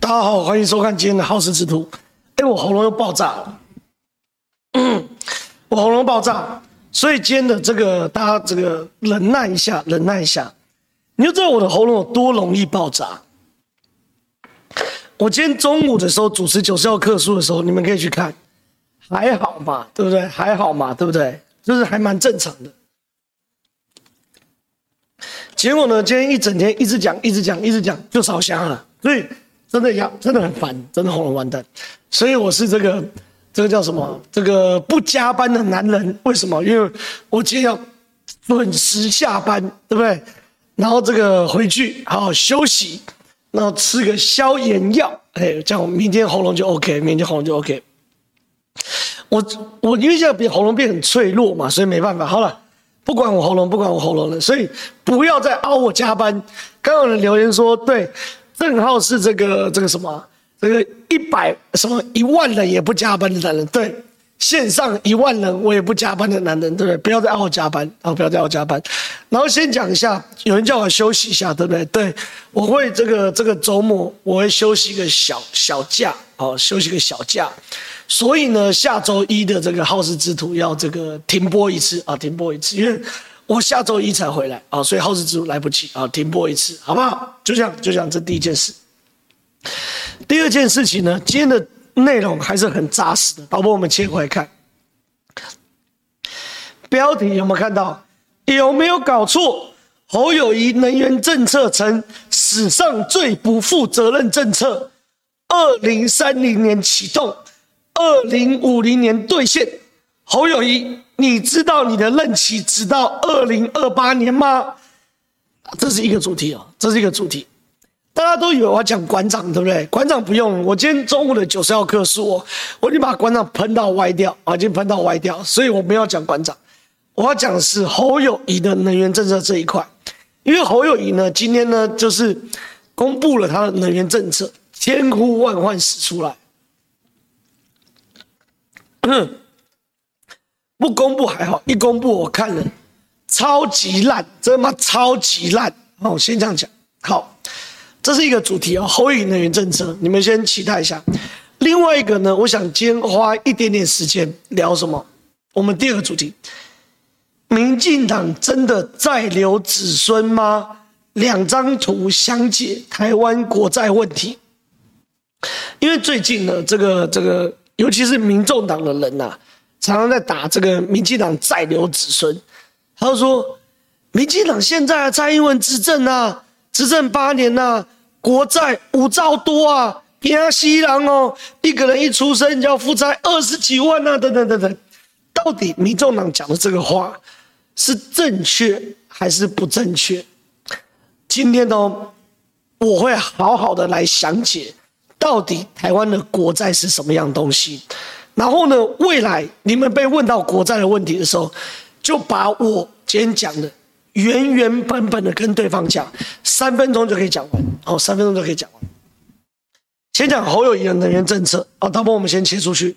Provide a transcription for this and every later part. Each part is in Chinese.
大家好，欢迎收看今天的好事之徒。哎，我喉咙又爆炸了。我喉咙爆炸，所以今天的这个大家这个忍耐一下，忍耐一下。你就知道我的喉咙有多容易爆炸。我今天中午的时候主持九十号课书的时候，你们可以去看，还好嘛，对不对？还好嘛，对不对？就是还蛮正常的。结果呢，今天一整天一直讲，一直讲，一直讲，就烧香了。所以真的要真的很烦，真的喉咙完蛋。所以我是这个这个叫什么？这个不加班的男人。为什么？因为我今天要准时下班，对不对？然后这个回去好好休息，然后吃个消炎药，哎，这样明天喉咙就 OK，明天喉咙就 OK。我我因为现在比喉咙变很脆弱嘛，所以没办法。好了。不管我喉咙，不管我喉咙了，所以不要再凹我加班。刚有人留言说，对，正好是这个这个什么，这个一百什么一万人也不加班的男人，对，线上一万人我也不加班的男人，对不对？不要再凹我加班，然后不要再凹我加班。然后先讲一下，有人叫我休息一下，对不对？对，我会这个这个周末我会休息一个小小假，哦，休息个小假。所以呢，下周一的这个好事之徒要这个停播一次啊，停播一次，因为我下周一才回来啊，所以后日之来不及啊，停播一次，好不好？就这样，就这样，这第一件事。第二件事情呢，今天的内容还是很扎实的，导播我们切回来看，标题有没有看到？有没有搞错？侯友谊能源政策成史上最不负责任政策，二零三零年启动。二零五零年兑现，侯友宜，你知道你的任期直到二零二八年吗？这是一个主题哦，这是一个主题。大家都以为我要讲馆长，对不对？馆长不用，我今天中午的九十号课书，我我已经把馆长喷到歪掉，啊，已经喷到歪掉，所以我没有讲馆长。我要讲的是侯友宜的能源政策这一块，因为侯友宜呢，今天呢就是公布了他的能源政策，千呼万唤始出来。不公布还好，一公布我看了，超级烂，真的？超级烂。好，我先这样讲。好，这是一个主题哦，侯友宜能源政策，你们先期待一下。另外一个呢，我想今花一点点时间聊什么？我们第二个主题，民进党真的在留子孙吗？两张图详解台湾国债问题。因为最近呢，这个这个。尤其是民众党的人呐、啊，常常在打这个民进党再留子孙。他就说，民进党现在蔡英文执政啊，执政八年呐、啊，国债五兆多啊，偏西郎哦，一个人一出生就要负债二十几万啊，等等等等。到底民众党讲的这个话是正确还是不正确？今天呢，我会好好的来详解。到底台湾的国债是什么样东西？然后呢，未来你们被问到国债的问题的时候，就把我今天讲的原原本本的跟对方讲，三分钟就可以讲完。哦，三分钟就可以讲完。先讲侯友宜的能源政策。哦，导播，我们先切出去。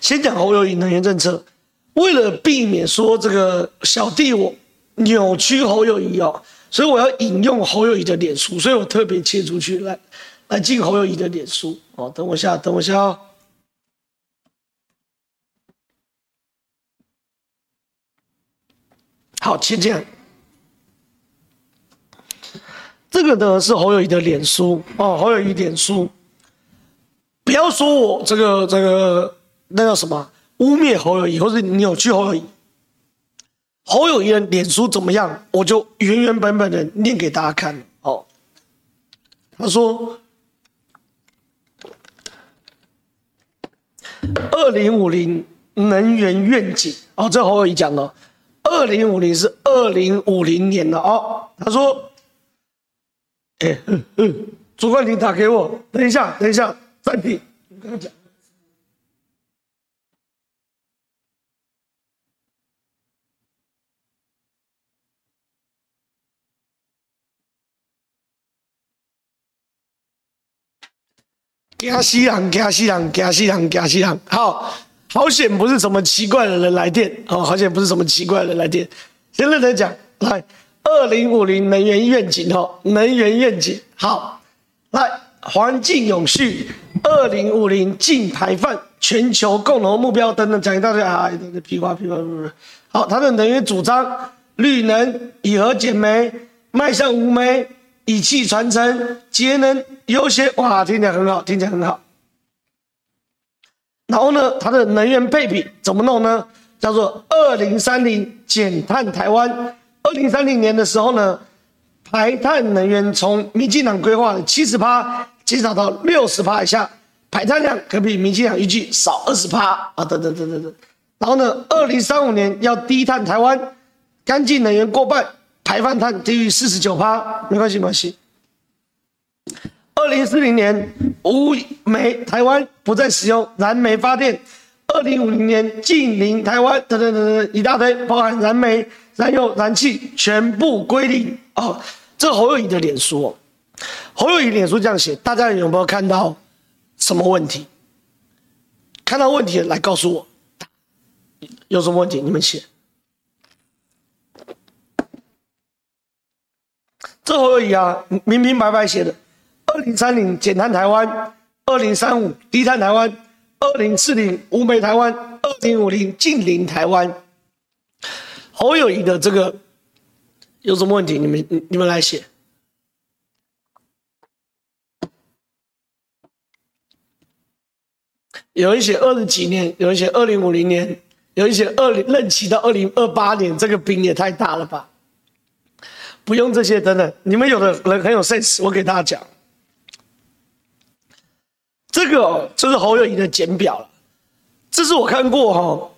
先讲侯友宜能源政策，为了避免说这个小弟我扭曲侯友宜哦。所以我要引用侯友宜的脸书，所以我特别切出去来，来进侯友谊的脸书。哦，等我一下，等我一下哦。好，切进。这个呢是侯友谊的脸书哦，侯友谊脸书。不要说我这个这个那叫什么污蔑侯友谊，或者扭曲侯友谊。侯友谊的脸书怎么样？我就原原本本的念给大家看。哦，他说：“二零五零能源愿景。”哦，这侯友宜讲的。二零五零是二零五零年了哦。他说：“哎，主管，你打给我。等一下，等一下，暂停。你跟他讲。”加西郎，加西郎，加西郎，加西郎。好，好险不是什么奇怪的人来电哦，好险不是什么奇怪的人来电。先认真讲，来，二零五零能源愿景哦，能源愿景好，来环境永续，二零五零净排放全球共同目标等等，讲一大堆啊，一堆屁话屁话，好，他的能源主张，绿能、以核减煤、迈向无煤、以气传承、节能优先，哇，听起来很好，听起来很好。然后呢，它的能源配比怎么弄呢？叫做二零三零减碳台湾。二零三零年的时候呢，排碳能源从民进党规划的七十趴减少到六十趴以下，排碳量可比民进党预计少二十趴啊，等等等等等。然后呢，二零三五年要低碳台湾，干净能源过半，排放碳低于四十九趴，没关系，没关系。二零四零年无煤，台湾不再使用燃煤发电。二零五零年净零台湾，等等等等一大堆，包含燃煤、燃油、燃气全部归零。哦，这侯友宜的脸书哦，侯友宜脸书这样写，大家有没有看到什么问题？看到问题来告诉我，有什么问题？你们写。这侯友宜啊，明明白白写的。二零三零减碳台湾，二零三五低碳台湾，二零四零无煤台湾，二零五零净零台湾。侯友谊的这个有什么问题？你们你们来写。有人写二十几年，有人写二零五零年，有人写二零任期到二零二八年，这个饼也太大了吧？不用这些，等等，你们有的人很有 sense，我给大家讲。这个哦，就是侯友宜的简表了。这是我看过哈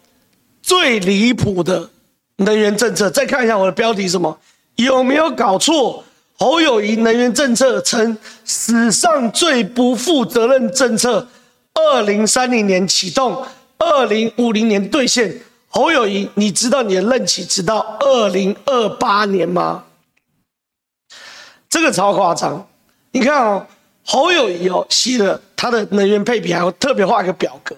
最离谱的能源政策。再看一下我的标题，什么？有没有搞错？侯友宜能源政策称史上最不负责任政策，二零三零年启动，二零五零年兑现。侯友谊，你知道你的任期直到二零二八年吗？这个超夸张。你看哦，侯友宜哦，吸了。他的能源配比还有特别画一个表格，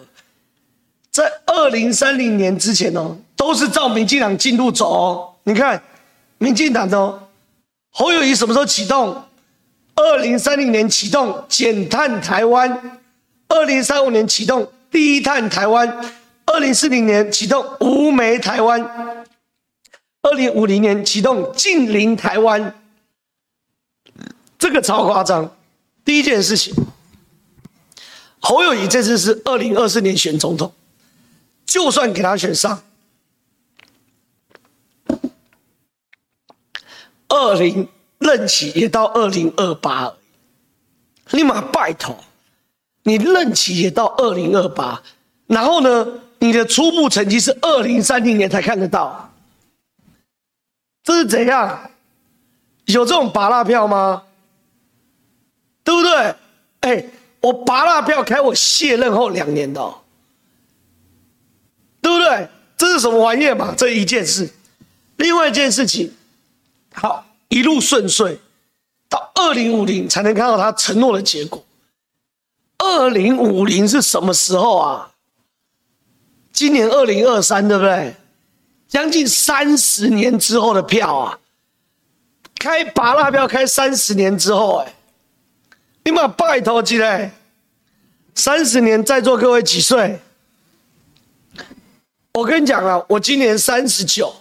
在二零三零年之前哦，都是照民进党进度走哦。你看，民进党的，侯友宜什么时候启动？二零三零年启动减碳台湾，二零三五年启动低碳台湾，二零四零年启动无煤台湾，二零五零年启动净零台湾。这个超夸张。第一件事情。侯友宜这次是二零二四年选总统，就算给他选上，二零任期也到二零二八而已。立马拜托，你任期也到二零二八，然后呢，你的初步成绩是二零三零年才看得到，这是怎样？有这种芭乐票吗？对不对？哎。我拔辣票开我卸任后两年的，哦，对不对？这是什么玩意嘛？这一件事，另外一件事情，好，一路顺遂，到二零五零才能看到他承诺的结果。二零五零是什么时候啊？今年二零二三，对不对？将近三十年之后的票啊！开拔辣票开三十年之后，哎。你妈拜托起来！三十年在座各位几岁？我跟你讲啊，我今年三十九，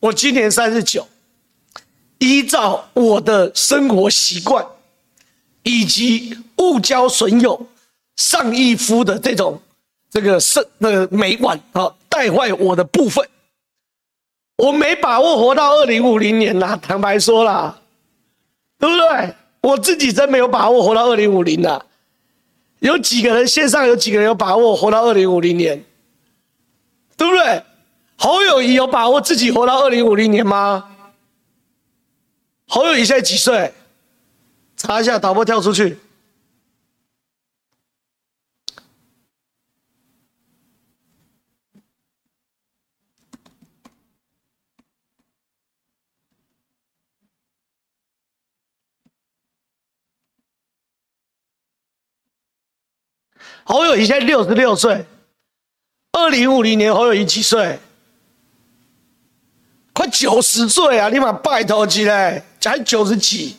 我今年三十九，依照我的生活习惯以及物交损友上一夫的这种这个是那个每晚啊带坏我的部分，我没把握活到二零五零年呐，坦白说啦，对不对？我自己真没有把握活到二零五零的，有几个人线上有几个人有把握活到二零五零年，对不对？侯友谊有把握自己活到二零五零年吗？侯友谊现在几岁？查一下，导播跳出去。侯友谊现在六十六岁，二零五零年侯友谊几岁？快九十岁啊，你妈拜托起来，才九十几，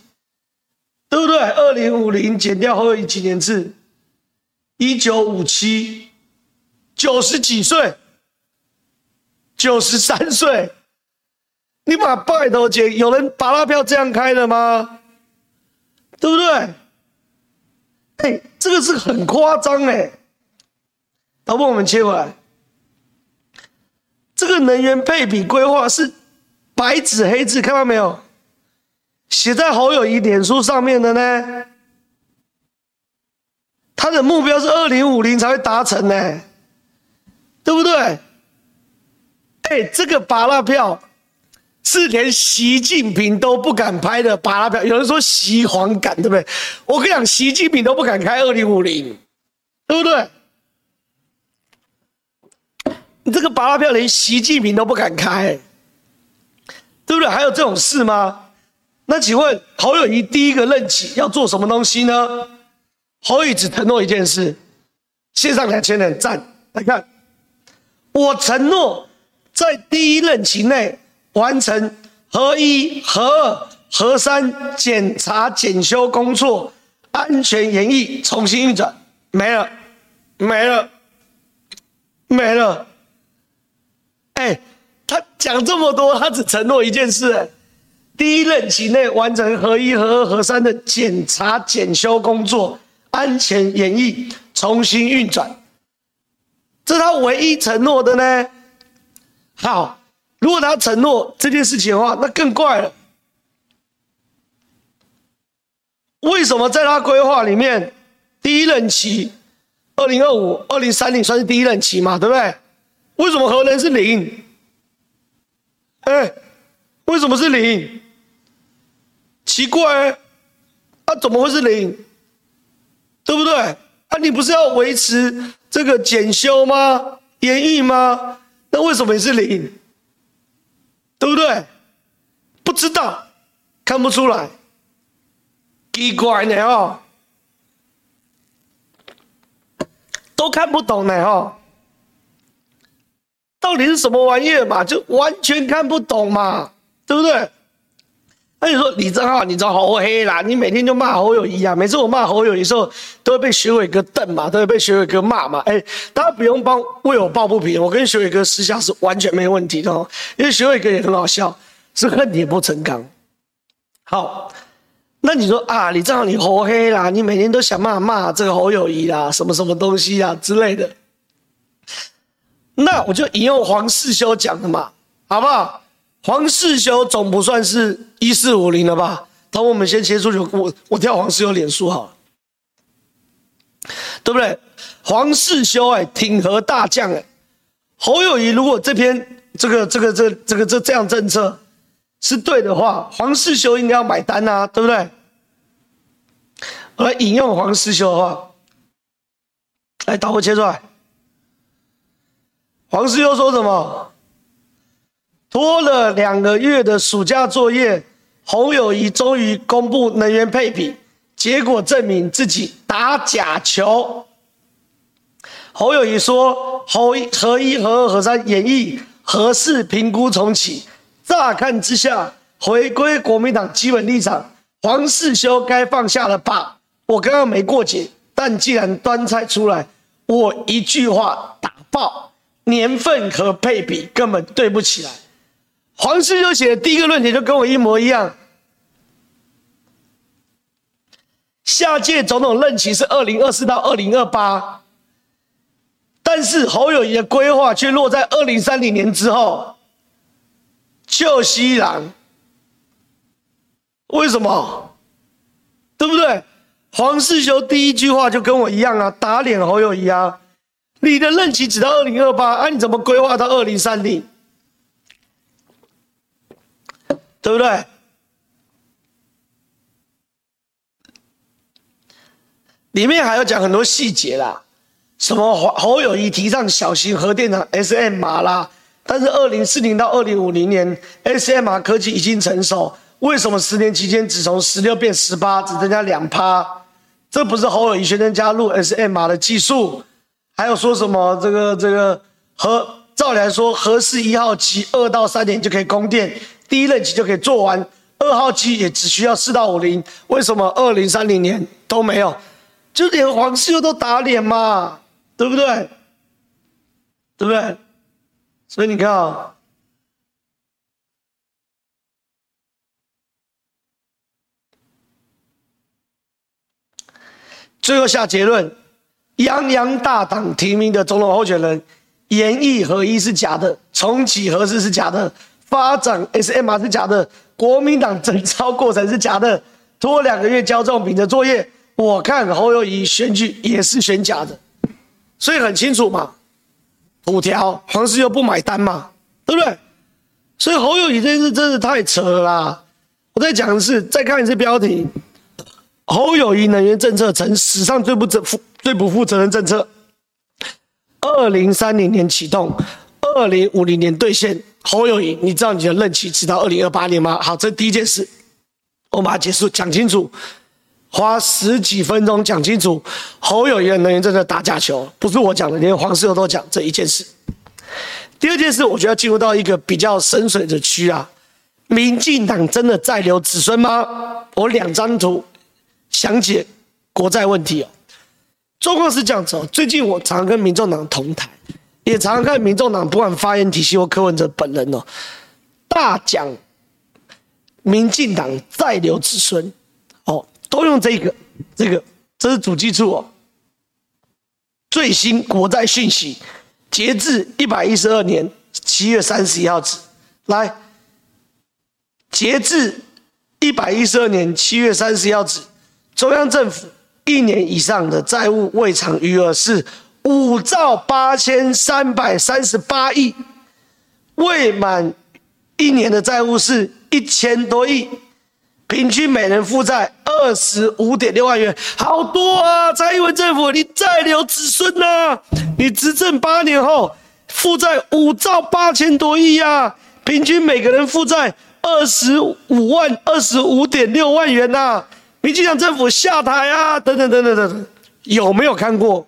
对不对？二零五零减掉侯友宜几年次？一九五七，九十几岁，九十三岁，你把拜托姐，有人把拉票这样开的吗？对不对？哎，这个是很夸张哎。导播，我们切回来，这个能源配比规划是白纸黑字，看到没有？写在侯友宜脸书上面的呢。他的目标是二零五零才会达成呢，对不对？哎，这个芭乐票是连习近平都不敢拍的巴拉票。有人说习黄敢，对不对？我跟你讲，习近平都不敢开二零五零，对不对？你这个巴拉票连习近平都不敢开，对不对？还有这种事吗？那请问侯友宜第一个任期要做什么东西呢？侯友宜只承诺一件事，线上两千人赞来看，我承诺在第一任期内完成核一、核二、核三检查检修工作，安全演绎重新运转，没了，没了，没了。哎，他讲这么多，他只承诺一件事，第一任期内完成核一、核二、核三的检查检修工作。安全演绎，重新运转，这是他唯一承诺的呢。好，如果他承诺这件事情的话，那更怪了。为什么在他规划里面，第一任期二零二五、二零三零算是第一任期嘛？对不对？为什么核能是零？哎，为什么是零？奇怪，啊，怎么会是零？对不对？啊，你不是要维持这个检修吗？延役吗？那为什么也是零？对不对？不知道，看不出来，奇怪呢哦，都看不懂呢哦，到底是什么玩意儿嘛？就完全看不懂嘛，对不对？那你说李正浩，你知道好黑啦！你每天就骂侯友谊啊，每次我骂侯友谊的时候，都会被学伟哥瞪嘛，都会被学伟哥骂嘛。哎，大家不用帮为我抱不平，我跟学伟哥私下是完全没问题的哦，因为学伟哥也很好笑，是恨铁不成钢。好，那你说啊，李正浩你好黑啦，你每天都想骂骂这个侯友谊啦，什么什么东西啊之类的，那我就引用黄世修讲的嘛，好不好？黄世修总不算是一四五零了吧？等我们先切出去，我我跳黄世修脸书好了，对不对？黄世修哎，挺和大将哎，侯友谊如果这篇这个这个这这个这这样政策是对的话，黄世修应该要买单、啊，对不对？我来引用黄世修的话，来导播切出来，黄世修说什么？拖了两个月的暑假作业，侯友谊终于公布能源配比，结果证明自己打假球。侯友谊说：“侯合一、核二、核三延役，核四评估重启。”乍看之下，回归国民党基本立场。黄世修该放下了吧？我刚刚没过节，但既然端菜出来，我一句话打爆：年份和配比根本对不起来。黄世修写的第一个论点就跟我一模一样。下届总统任期是二零二四到二零二八，但是侯友谊的规划却落在二零三零年之后。就西郎，为什么？对不对？黄世修第一句话就跟我一样啊，打脸侯友谊啊！你的任期只到二零二八，啊，你怎么规划到二零三零？对不对？里面还要讲很多细节啦，什么侯友谊提倡小型核电厂 SMR 啦，但是二零四零到二零五零年 SMR 科技已经成熟，为什么十年期间只从十六变十八，只增加两趴？这不是侯友谊宣称加入 SMR 的技术？还有说什么这个这个核照理来说，核四一号机二到三年就可以供电，第一任期就可以做完，二号机也只需要四到五零，为什么二零三零年都没有？就连黄世祐都打脸嘛，对不对？对不对？所以你看啊。最后下结论：泱泱大党提名的总统候选人，研议合一是假的，重启合四是假的，发展 SMR 是假的，国民党征召过程是假的，拖两个月交这种丙的作业，我看侯友宜选举也是选假的，所以很清楚嘛，土条黄世又不买单嘛，对不对？所以侯友宜这件事真是太扯了啦！我再讲的是，再看一次标题。侯友宜能源政策成史上最不责负最不负责任政策。二零三零年启动，二零五零年兑现。侯友宜，你知道你的任期直到二零二八年吗？好，这第一件事，我们把它结束，讲清楚，花十几分钟讲清楚。侯友宜的能源政策打假球，不是我讲的，连黄世祐都讲这一件事。第二件事，我觉得要进入到一个比较深水的区啊。民进党真的在留子孙吗？我两张图。详解国债问题哦，状况是这样子哦。最近我常跟民众党同台，也常常看民众党不管发言体系或柯文哲本人哦，大讲民进党在留子孙哦，都用这个这个，这是主计处哦。最新国债讯息，截至一百一十二年七月三十一号止，来，截至一百一十二年七月三十一号止。中央政府一年以上的债务未偿余额是五兆八千三百三十八亿，未满一年的债务是一千多亿，平均每人负债二十五点六万元，好多啊！蔡英文政府，你再留子孙呐、啊？你执政八年后负债五兆八千多亿呀，平均每个人负债二十五万二十五点六万元呐、啊。民进党政府下台啊！等等等等等等，有没有看过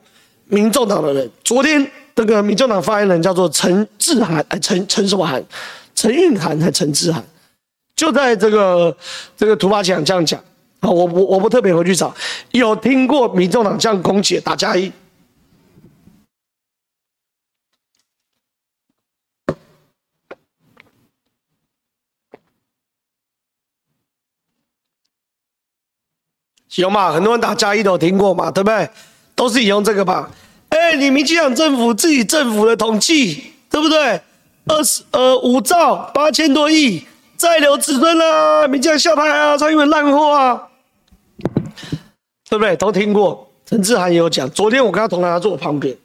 民众党的人？昨天这个民众党发言人叫做陈志涵，哎，陈陈什么涵？陈韵涵还陈志涵？就在这个这个突发奇想这样讲啊！我我我不特别回去找，有听过民众党这样攻击打加一。有嘛？很多人打加一都听过嘛，对不对？都是引用这个吧？哎，你民进党政府自己政府的统计，对不对？二十呃五兆八千多亿，再留子孙啊，民进党下台啊，蔡英文烂货啊，对不对？都听过。陈志涵也有讲，昨天我跟他同台，他坐我旁边。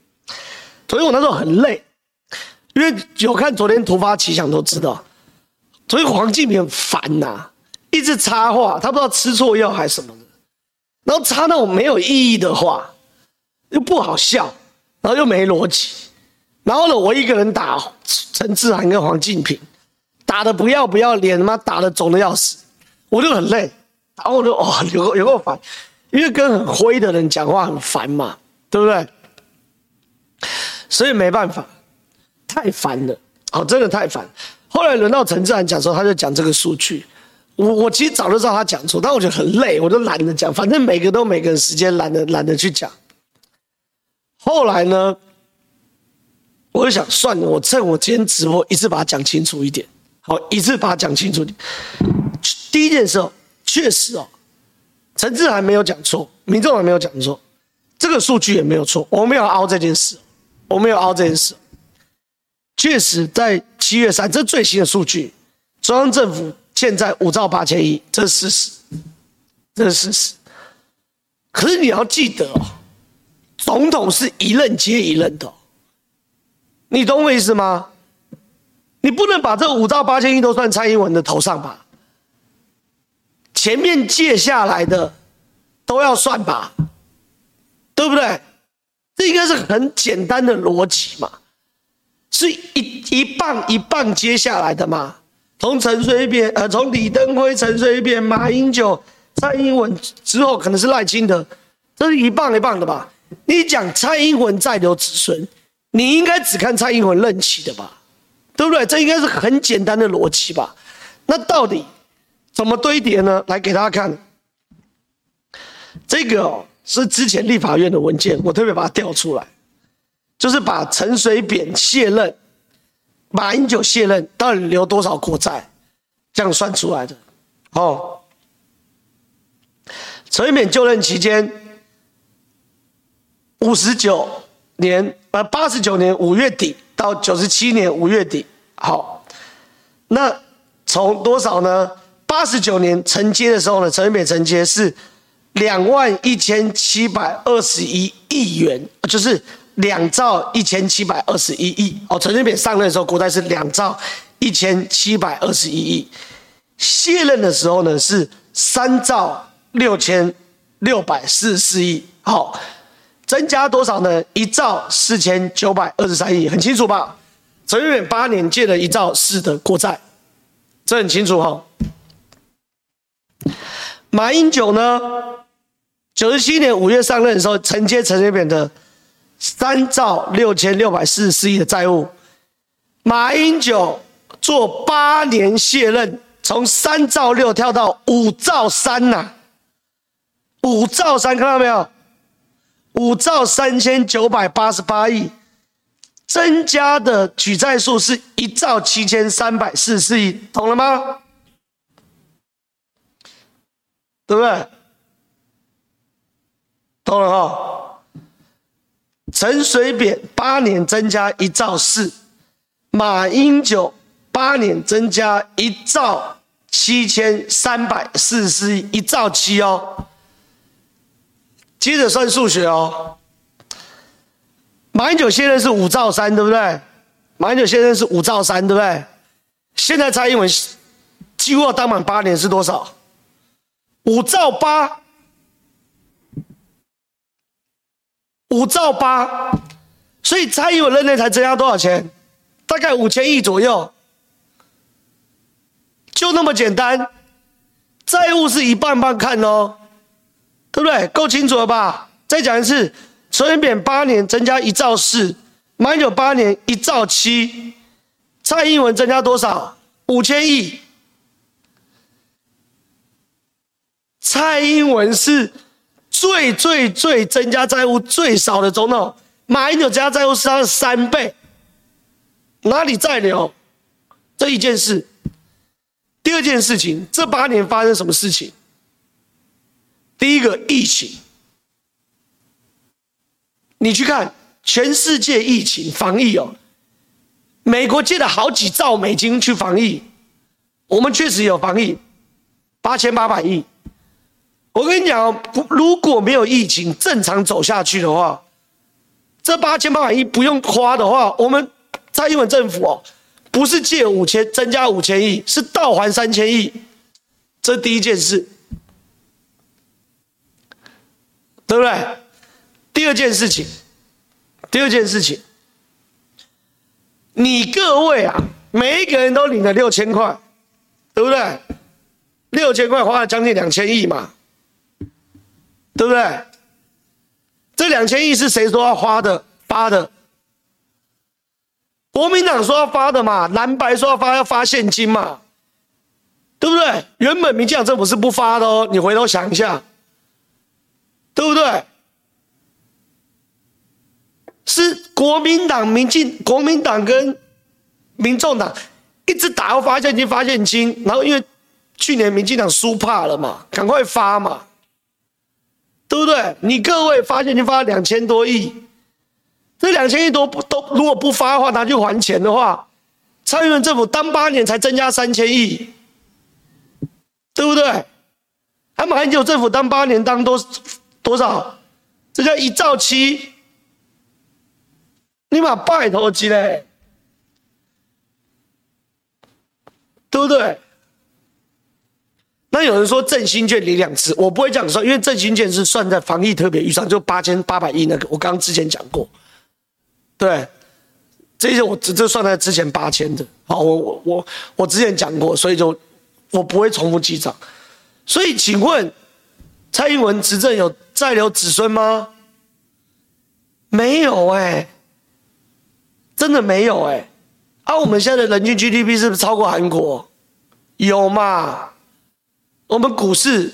昨天我那时候很累，因为有看昨天突发奇想都知道，所以黄敬平很烦呐、一直插话，他不知道吃错药还是什么的。然后插那种没有意义的话，又不好笑，然后又没逻辑，然后呢，我一个人打陈志涵跟黄敬平，打的不要不要脸，他妈打的肿的要死，我就很累，然后我就哦，有有够烦，因为跟很灰的人讲话很烦嘛，对不对？所以没办法，太烦了，哦，真的太烦。后来轮到陈志涵讲的时候，他就讲这个数据。我我其实早就知道他讲错，但我觉得很累，我就懒得讲。反正每个都每个人时间懒得懒得去讲。后来呢，我就想算了，我趁我今天直播一次把它讲清楚一点。好，一次把它讲清楚点。第一件事，确实哦，陈志涵没有讲错，民众党没有讲错，这个数据也没有错，我没有凹这件事，我没有凹这件事。确实在七月三，这最新的数据，中央政府。现在五兆八千亿，这是事实，这是事实。可是你要记得哦，总统是一任接一任的，你懂我意思吗？你不能把这五兆八千亿都算蔡英文的头上吧？前面借下来的都要算吧，对不对？这应该是很简单的逻辑嘛，是一一棒一棒接下来的嘛。从陈水扁，呃，从李登辉、陈水扁、马英九、蔡英文之后，可能是赖清德，这是一棒一棒的吧？你讲蔡英文在留子孙，你应该只看蔡英文任期的吧？对不对？这应该是很简单的逻辑吧？那到底怎么堆叠呢？来给大家看，这个哦，是之前立法院的文件，我特别把它调出来，就是把陈水扁卸任、马英九卸任到底留多少国债，这样算出来的。哦，陈水扁就任期间，五十九年呃八十九年五月底到九十七年五月底，好，那从多少呢？八十九年承接的时候呢，陈水扁承接是两万一千七百二十一亿元，就是两兆一千七百二十一亿。哦，陈水扁上任的时候，国债是两兆一千七百二十一亿。卸任的时候呢，是三兆六千六百四十四亿，好，增加多少呢？一兆四千九百二十三亿，很清楚吧？陈水扁八年借了一兆四的国债，这很清楚哈。马英九呢，九十七年五月上任的时候，承接陈水扁的三兆六千六百四十四亿的债务，马英九做八年卸任。从三兆六跳到五兆三呐，五兆三看到没有？五兆三千九百八十八亿，增加的举债数是一兆七千三百四十四亿，懂了吗？对不对？懂了哈。陈水扁八年增加一兆四，马英九。八年增加一兆七千三百四十四亿，一兆七哦。接着算数学哦。马英九现任是五兆三，对不对？马英九现任是五兆三，对不对？现在蔡英文几乎要当满八年是多少？五兆八，五兆八。所以蔡英文任内才增加多少钱？大概五千亿左右。就那么简单，债务是一半半看哦，对不对？够清楚了吧？再讲一次，陈水扁八年增加一兆四，马英九八年一兆七，蔡英文增加多少？五千亿。蔡英文是最最最增加债务最少的总统，马英九增加债务是他的三倍，哪里在牛？这一件事。第二件事情，这八年发生什么事情？第一个疫情，你去看全世界疫情防疫哦，美国借了好几兆美金去防疫，我们确实有防疫，八千八百亿。我跟你讲，不，如果没有疫情正常走下去的话，这八千八百亿不用花的话，我们蔡英文政府哦。不是借五千增加五千亿，是倒还三千亿，这第一件事，对不对？第二件事情，第二件事情，你各位啊，每一个人都领了六千块，对不对？六千块花了将近两千亿嘛，对不对？这两千亿是谁说要花的发的？国民党说要发的嘛，蓝白说要发要发现金嘛，对不对？原本民进党政府是不发的哦，你回头想一下，对不对？是国民党、民进、国民党跟民众党一直打要发现金、发现金，然后因为去年民进党输怕了嘛，赶快发嘛，对不对？你各位发现金发了两千多亿。这两千亿都不都如果不发的话，拿去还钱的话，蔡英文政府当八年才增加三千亿，对不对？他们马英九政府当八年当多多少？这叫一兆七，你把拜托机嘞，对不对？那有人说振兴券领两次，我不会这样说，因为振兴券是算在防疫特别预算，就八千八百亿那个，我刚刚之前讲过。对，这些我这这算在之前八千的，好，我我我我之前讲过，所以就我不会重复记账。所以请问，蔡英文执政有再留子孙吗？没有哎、真的没有哎、啊，我们现在的人均 GDP 是不是超过韩国？有嘛？我们股市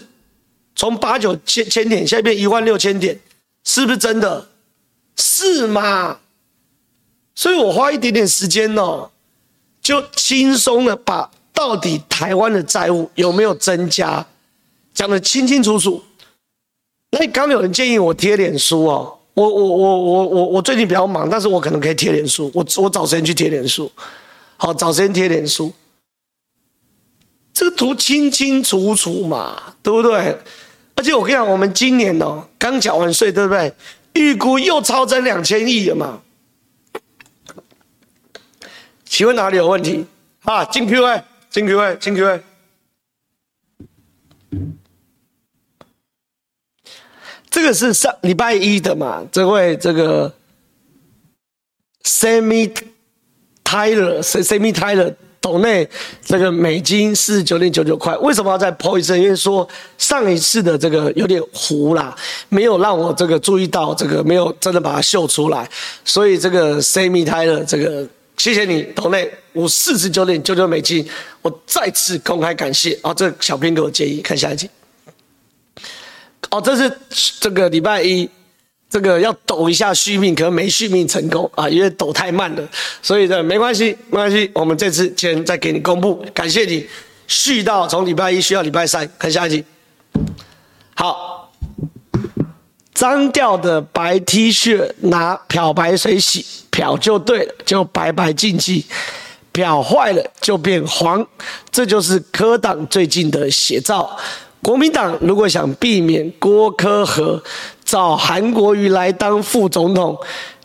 从八九千千点，现在变一万六千点，是不是真的？是吗？所以我花一点点时间哦，就轻松的把到底台湾的债务有没有增加讲得清清楚楚。那刚有人建议我贴脸书哦，我我我我我我最近比较忙，但是我可能可以贴脸书，我我找时间去贴脸书，好，找时间贴脸书。这个图清清楚楚嘛，对不对？而且我跟你讲，我们今年哦，刚缴完税，对不对？预估又超增两千亿了嘛？请问哪里有问题？啊，进 Q&A，进 Q&A，进 Q&A。个是上礼拜一的嘛？这位这个 Sammy Tyler，Sammy Tyler。斗内这个美金四十九点九九块，为什么要再抛一次？因为说上一次的这个有点糊啦，没有让我这个注意到这个，没有真的把它秀出来，所以这个 Sammy Tyler 这个谢谢你斗内我四十九点九九美金，我再次公开感谢啊！这小编给我建议，看下一集。哦，这是这个礼拜一。这个要抖一下续命，可能没续命成功啊，因为抖太慢了，所以呢，没关系，没关系，我们这次先再给你公布，感谢你续到从礼拜一续到礼拜三，看下一集。好，脏掉的白 T 恤拿漂白水洗，漂就对了，就白白净净，漂坏了就变黄，这就是柯党最近的写照。国民党如果想避免郭柯和，找韩国瑜来当副总统，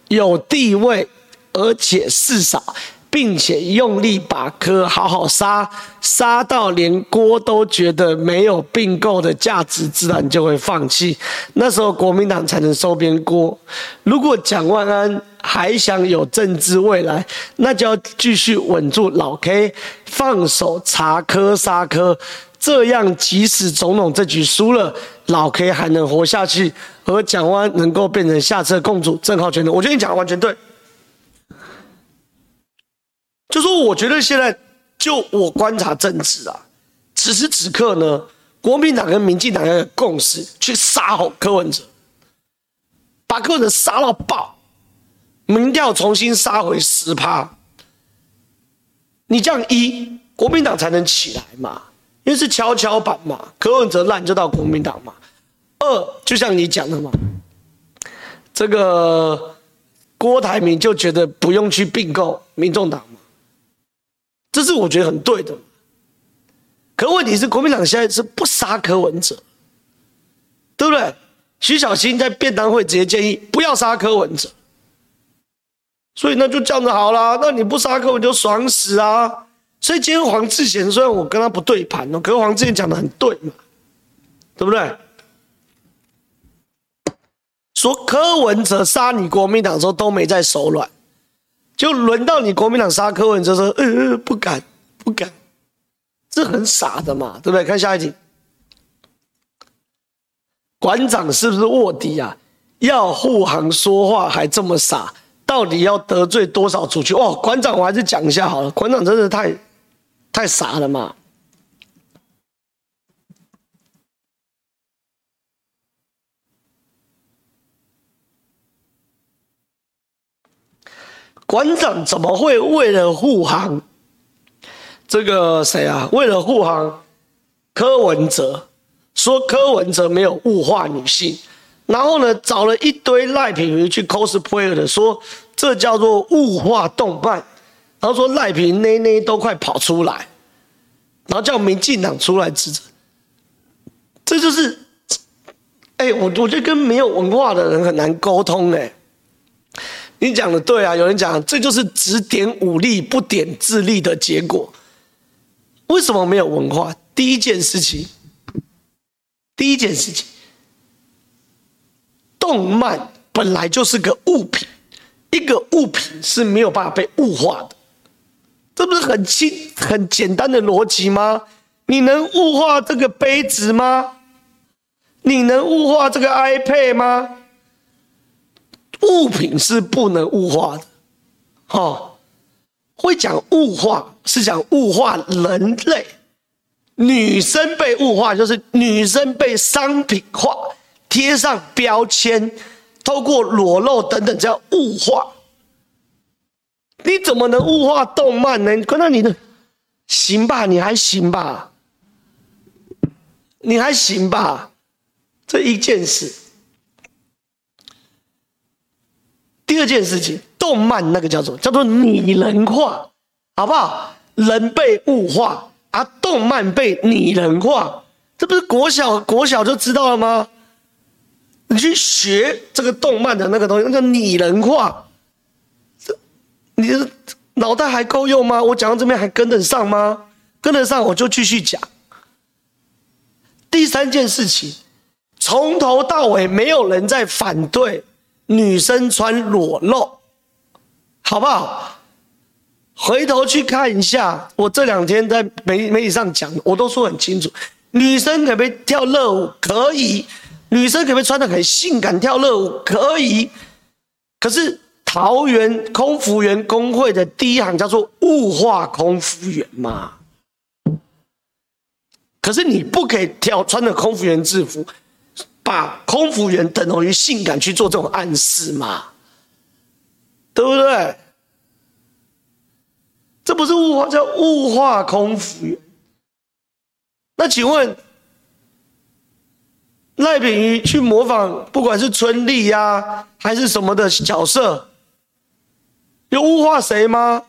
有地位，而且事少，并且用力把科好好杀，杀到连郭都觉得没有并购的价值，自然就会放弃。那时候国民党才能收编郭。如果蒋万安还想有政治未来，那就要继续稳住老 K，放手查科杀科。这样，即使总统这局输了，老 K 还能活下去，而蒋万能够变成下策共主，正好全能。我觉得你讲的完全对。就说我觉得现在，就我观察政治啊，此时此刻呢，国民党跟民进党要有共识，去杀好柯文哲，把柯文哲杀到爆，民调重新杀回十趴，你这样一，国民党才能起来嘛。因为是跷跷板嘛，柯文哲烂就到国民党嘛。二，就像你讲的嘛，这个郭台铭就觉得不用去并购民众党嘛，这是我觉得很对的。可问题是，国民党现在是不杀柯文哲，对不对？徐小新在便当会直接建议不要杀柯文哲，所以那就这样子好了，那你不杀柯文哲爽死啊！所以今天黄智贤虽然我跟他不对盘哦，可是黄智贤讲的很对嘛，对不对？说柯文哲杀你国民党的时候都没在手软，就轮到你国民党杀柯文哲说，呃呃不敢不敢，这很傻的嘛，对不对？看下一题，馆长是不是卧底啊？要护航说话还这么傻，到底要得罪多少出去？哦，馆长我还是讲一下好了，馆长真的太。太傻了嘛！馆长怎么会为了护航这个谁啊？为了护航柯文哲，说柯文哲没有物化女性，然后呢，找了一堆赖品妤去 cosplay 的，说这叫做物化动漫。然后说赖皮内内都快跑出来，然后叫民进党出来支持，这就是，哎，我我觉得跟没有文化的人很难沟通哎。你讲的对啊，有人讲这就是只点武力不点智力的结果。为什么没有文化？第一件事情，第一件事情，动漫本来就是个物品，一个物品是没有办法被物化的。这不是很轻、很简单的逻辑吗？你能物化这个杯子吗？你能物化这个 iPad 吗？物品是不能物化的，哦，会讲物化是讲物化人类，女生被物化就是女生被商品化，贴上标签，透过裸露等等叫物化。你怎么能物化动漫呢？看到你的行吧，你还行吧，你还行吧，这一件事。第二件事情，动漫那个叫做叫做拟人化，好不好？人被物化，啊、动漫被拟人化，这不是国小国小就知道了吗？你去学这个动漫的那个东西，那叫拟人化。你的脑袋还够用吗？我讲到这边还跟得上吗？跟得上我就继续讲。第三件事情，从头到尾没有人在反对。女生穿裸露，好不好？回头去看一下，我这两天在媒媒体上讲，我都说很清楚。女生可不可以跳热舞？可以。女生可不可以穿得很性感跳热舞？可以。可是桃园空服员工会的第一行叫做物化空服员嘛？可是你不可以跳穿着空服员制服。把空服员等同于性感去做这种暗示嘛？对不对？这不是物化，叫物化空服员。那请问赖品妤去模仿，不管是春丽呀还是什么的角色，有物化谁吗？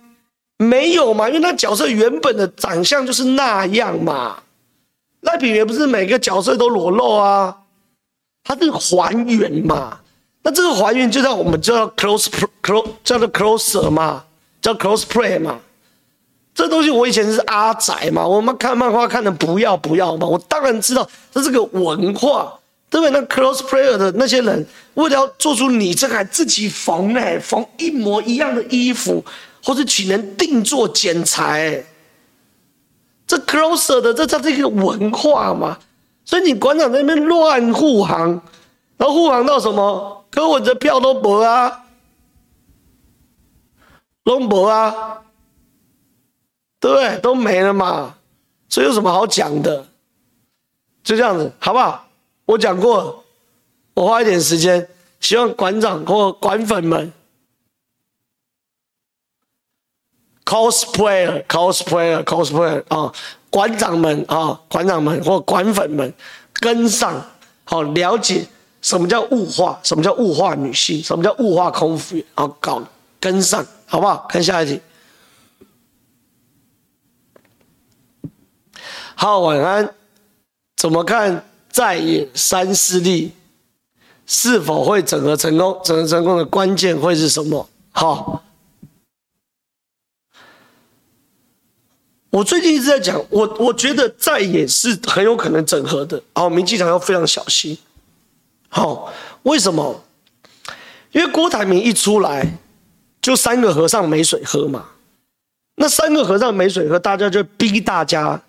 没有嘛，因为那角色原本的长相就是那样嘛。赖品妤也不是每个角色都裸露啊。他是还原嘛？那这个还原就叫我们叫 close close 叫做 closer 嘛，叫 close play 嘛。这东西我以前是阿宅嘛，我们看漫画看的不要不要嘛。我当然知道这是个文化，对不对？那 close player 的那些人为了要做出你这个还自己缝哎，缝一模一样的衣服，或者请人定做剪裁，这 closer 的这叫这个文化嘛。所以你馆长在那边乱护航，然后护航到什么？柯文哲票都薄啊，都薄啊，对不对？都没了嘛。所以有什么好讲的？就这样子，好不好？我讲过，我花一点时间，希望馆长或馆粉们，cosplayer，cosplayer，cosplayer 啊。馆长们啊，馆长们或馆粉们跟上，好了解什么叫物化，什么叫物化女性，什么叫物化空服员，好搞跟上，好不好？看下一题。好，晚安。怎么看在野三势力是否会整合成功？整合成功的关键会是什么？好。我最近一直在讲，我我觉得在野是很有可能整合的，哦，民进党要非常小心。好，为什么？因为郭台铭一出来，就三个和尚没水喝嘛。那三个和尚没水喝，大家就逼大家，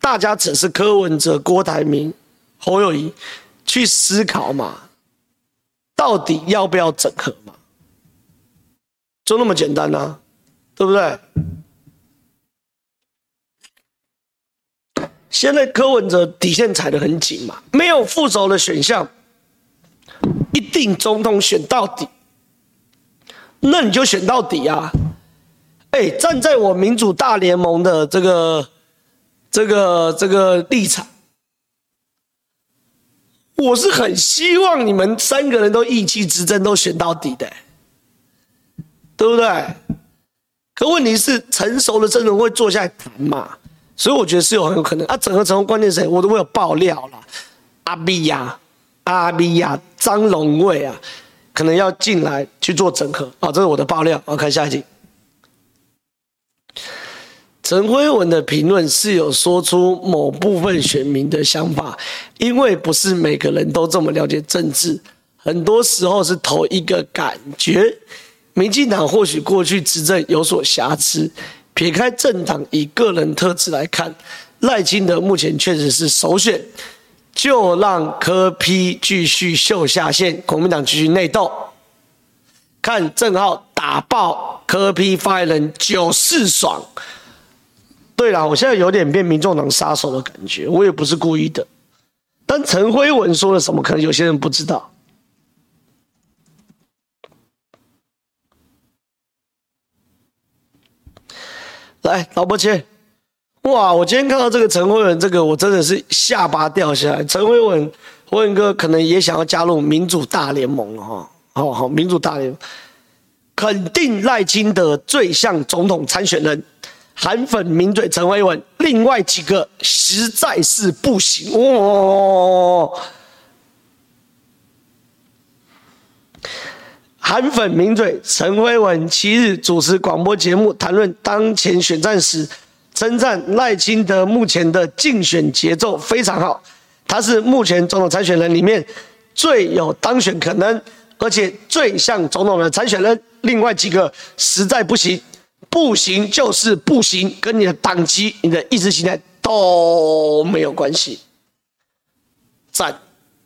大家只是柯文哲、郭台铭、侯友宜去思考嘛，到底要不要整合嘛？就那么简单啊，对不对？现在柯文哲底线踩得很紧嘛，没有副手的选项，一定总统选到底，那你就选到底啊！哎，站在我民主大联盟的这个、这个、这个立场，我是很希望你们三个人都意气之争，都选到底的，对不对？可问题是，成熟的阵容会坐下来谈嘛？所以我觉得是有很有可能啊，整合成功关键是谁？我都会有爆料了，阿比呀、阿比呀、张龙卫啊，可能要进来去做整合啊，这是我的爆料。我看下一题，陈辉文的评论是有说出某部分选民的想法，因为不是每个人都这么了解政治，很多时候是投一个感觉。民进党或许过去执政有所瑕疵。撇开政党以个人特质来看，赖清德目前确实是首选，就让柯批继续秀下限，国民党继续内斗，看正浩打爆柯批发言人九四爽。对了，我现在有点变民众党杀手的感觉，我也不是故意的。但陈辉文说了什么，可能有些人不知道。来，老伯切，哇！我今天看到这个陈辉文，这个我真的是下巴掉下来。陈辉文，辉文哥可能也想要加入民主大联盟哈，好好，民主大联盟，肯定赖清德最像总统参选人。韩粉名嘴陈辉文，另外几个实在是不行哦。韩粉名嘴陈辉文七日主持广播节目，谈论当前选战时，称赞赖清德目前的竞选节奏非常好，他是目前总统参选人里面最有当选可能，而且最像总统的参选人。另外几个实在不行。不行就是不行，跟你的党籍、你的意识形态都没有关系。赞，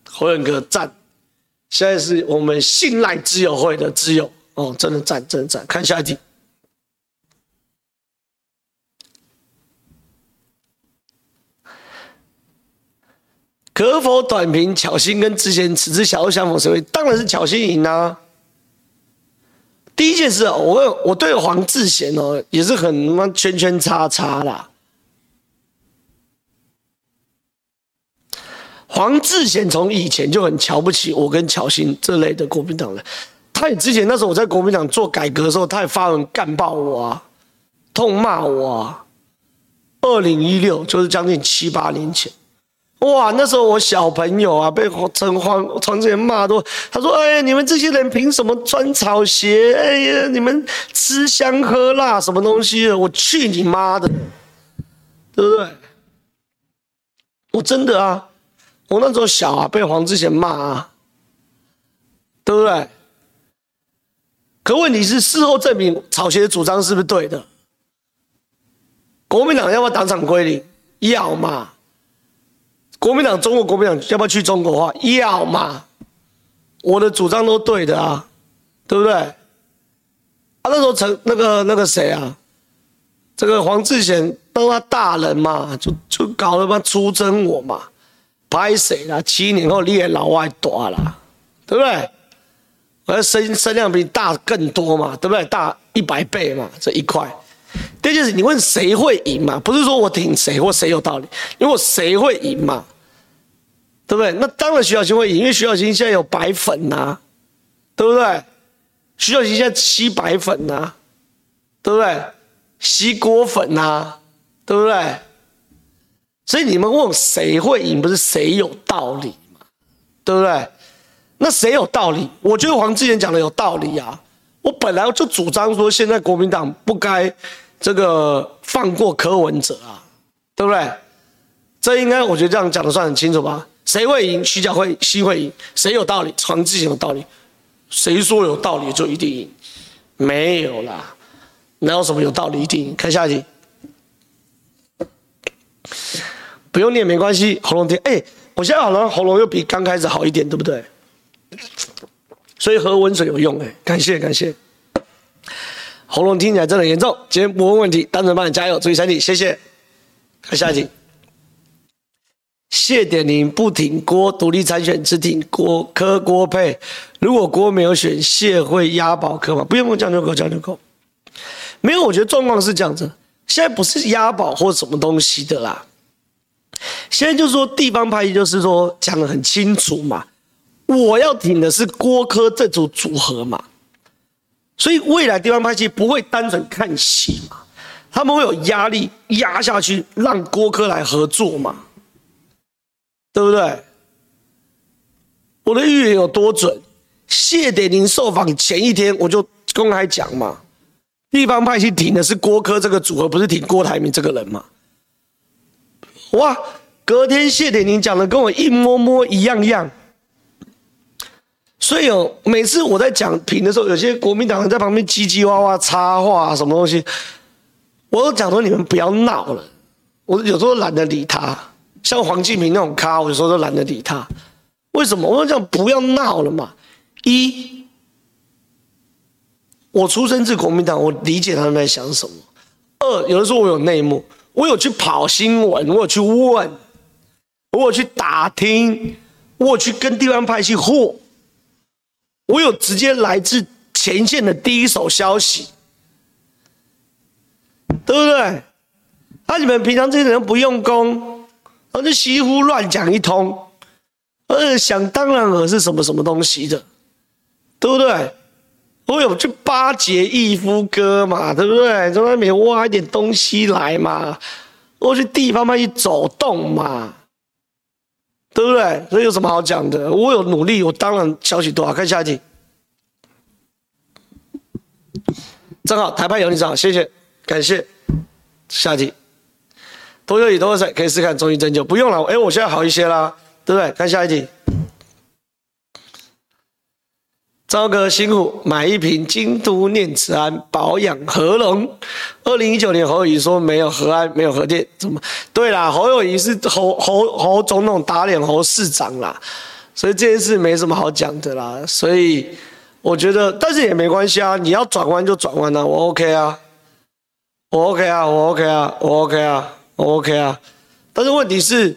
侯远哥赞，现在是我们信赖之友会的之友哦，真的赞，真的赞。看下一题，可否短评巧心跟之前此次小欧相逢谁会？当然是巧心赢啊。第一件事啊，我我对黄智贤哦也是很他妈圈圈叉叉啦。黄智贤从以前就很瞧不起我跟乔欣这类的国民党人，他也之前那时候我在国民党做改革的时候，他也发文干爆我啊，痛骂我啊。二零一六就是将近七八年前。哇，那时候我小朋友啊，被陈黄黄智贤骂都，他说：“哎呀，你们这些人凭什么穿草鞋？哎呀，你们吃香喝辣什么东西的？我去你妈的，对不对？我真的啊，我那时候小啊，被黄智贤骂啊，对不对？可问题是，事后证明草鞋的主张是不是对的？国民党要不要当场归零？要嘛。”国民党，中国国民党要不要去中国化？要嘛，我的主张都对的啊，对不对？啊，那时候陈那个那个谁啊，这个黄志贤当他大人嘛，就就搞了嘛出征我嘛，拍谁啦？七年后你也老外大了，对不对？我的声声量比你大更多嘛，对不对？大一百倍嘛，这一块。第二件事，你问谁会赢嘛？不是说我挺谁或谁有道理，因为我谁会赢嘛？对不对？那当然徐小新会赢，因为徐小新现在有白粉呐、对不对？徐小新现在吸白粉呐、对不对？吸锅粉呐、对不对？所以你们问谁会赢，不是谁有道理嘛？对不对？那谁有道理？我觉得黄志贤讲的有道理啊。我本来就主张说，现在国民党不该这个放过柯文哲啊，对不对？这应该我觉得这样讲的算很清楚吧？谁会赢？徐巧芯会赢。谁有道理？黄智贤有道理。谁说有道理就一定赢？没有啦，哪有什么有道理一定赢？看下一题，不用念没关系。喉咙听，哎，我现在好像喉咙又比刚开始好一点，对不对？所以喝温水有用哎，感谢感谢。喉咙听起来真的严重，今天不问问题，单纯帮你加油，注意身体，谢谢。看下一题。谢点宁不挺郭独立参选，只挺郭柯郭配。如果郭没有选，谢会押宝柯吗？不用，不用讲究口，讲究口。没有，我觉得状况是这样子。现在不是押宝或什么东西的啦。现在就是说地方派系，就是说讲得很清楚嘛。我要挺的是郭柯这组组合嘛。所以未来地方派系不会单纯看戏嘛，他们会有压力压下去，让郭柯来合作嘛。对不对？我的预言有多准？谢点宁受访前一天，我就公开讲嘛，地方派系挺的是郭柯这个组合，不是挺郭台铭这个人嘛？哇！隔天谢点宁讲的跟我一模模一样样，所以哦，每次我在讲评的时候，有些国民党人在旁边叽叽哇哇插话什么东西，我都讲说你们不要闹了，我有时候懒得理他。像黄敬平那种咖，我有时候都懒得理他。为什么？我说这样不要闹了嘛。一，我出生自国民党，我理解他们在想什么。二，有的时候我有内幕，我有去跑新闻，我有去问，我有去打听，我有去跟地方派系货，我有直接来自前线的第一手消息，对不对？那、你们平常这些人不用功，而就稀胡乱讲一通，而且想当然尔是什么什么东西的，对不对？我有去巴结义夫哥嘛，对不对？从外面挖一点东西来嘛，我去地方派去走动嘛，对不对？所以有什么好讲的？我有努力，我当然消息多。看下一题，正好台派有你长，谢谢，感谢。下一题。多久以多少岁可以试看中医针灸？不用了，哎，我现在好一些啦，对不对？看下一题。赵哥辛苦买一瓶京都念慈庵保养喉咙。二零一九年侯友宜说没有和安，没有核电，怎么？对啦，侯友宜是侯侯侯总统打脸侯市长啦，所以这件事没什么好讲的啦。所以我觉得，但是也没关系啊，你要转弯就转弯啊，我 OK 啊，我 OK 啊，我 OK 啊，我 OK 啊。OK 啊，但是问题是，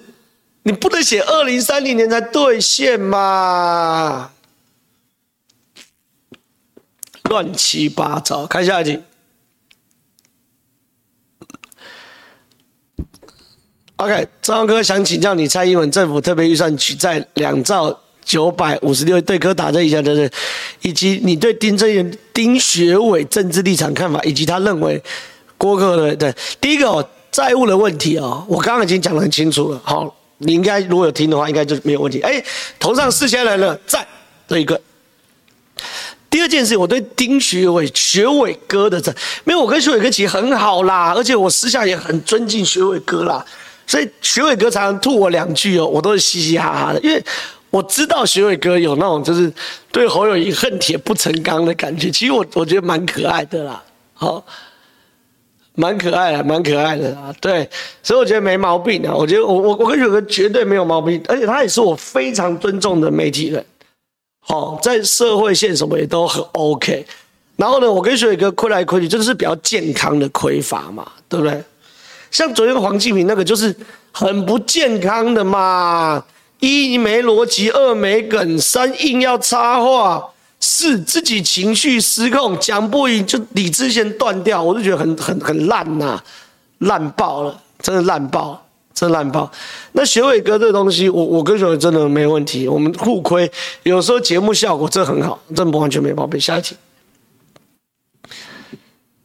你不能写二零三零年才兑现嘛？乱七八糟。看下一题。OK，张哥想请教你，蔡英文政府特别预算举债两兆九百五十六，对柯打这一下的人，以及你对丁正元、丁学伟政治立场看法，以及他认为郭柯的对第一个、哦。债务的问题啊、哦，我刚刚已经讲得很清楚了。好，你应该如果有听的话，应该就没有问题。哎，头上四千人了，赞这一个。第二件事，我对丁学伟、学伟哥的赞，没有，我跟学伟哥其实很好啦，而且我私下也很尊敬学伟哥啦。所以学伟哥常常吐我两句哦，我都是嘻嘻哈哈的，因为我知道学伟哥有那种就是对侯友谊恨铁不成钢的感觉。其实我我觉得蛮可爱的啦，好。蛮可爱的，蛮可爱的啊，对，所以我觉得没毛病啊。我觉得我我我跟雪哥绝对没有毛病，而且他也是我非常尊重的媒体人，好，在社会线什么也都很 OK。然后呢，我跟雪哥亏来亏去，就是比较健康的亏法嘛，对不对？像昨天黄继平那个就是很不健康的嘛，一没逻辑，二没梗，三硬要插话。是自己情绪失控，讲不赢就理智线断掉，我就觉得很很很烂呐、烂爆了，真的烂爆，真的烂爆。那学伟哥这东西，我我跟学伟真的没问题，我们互亏，有时候节目效果真的很好，真的完全没毛病。下一题，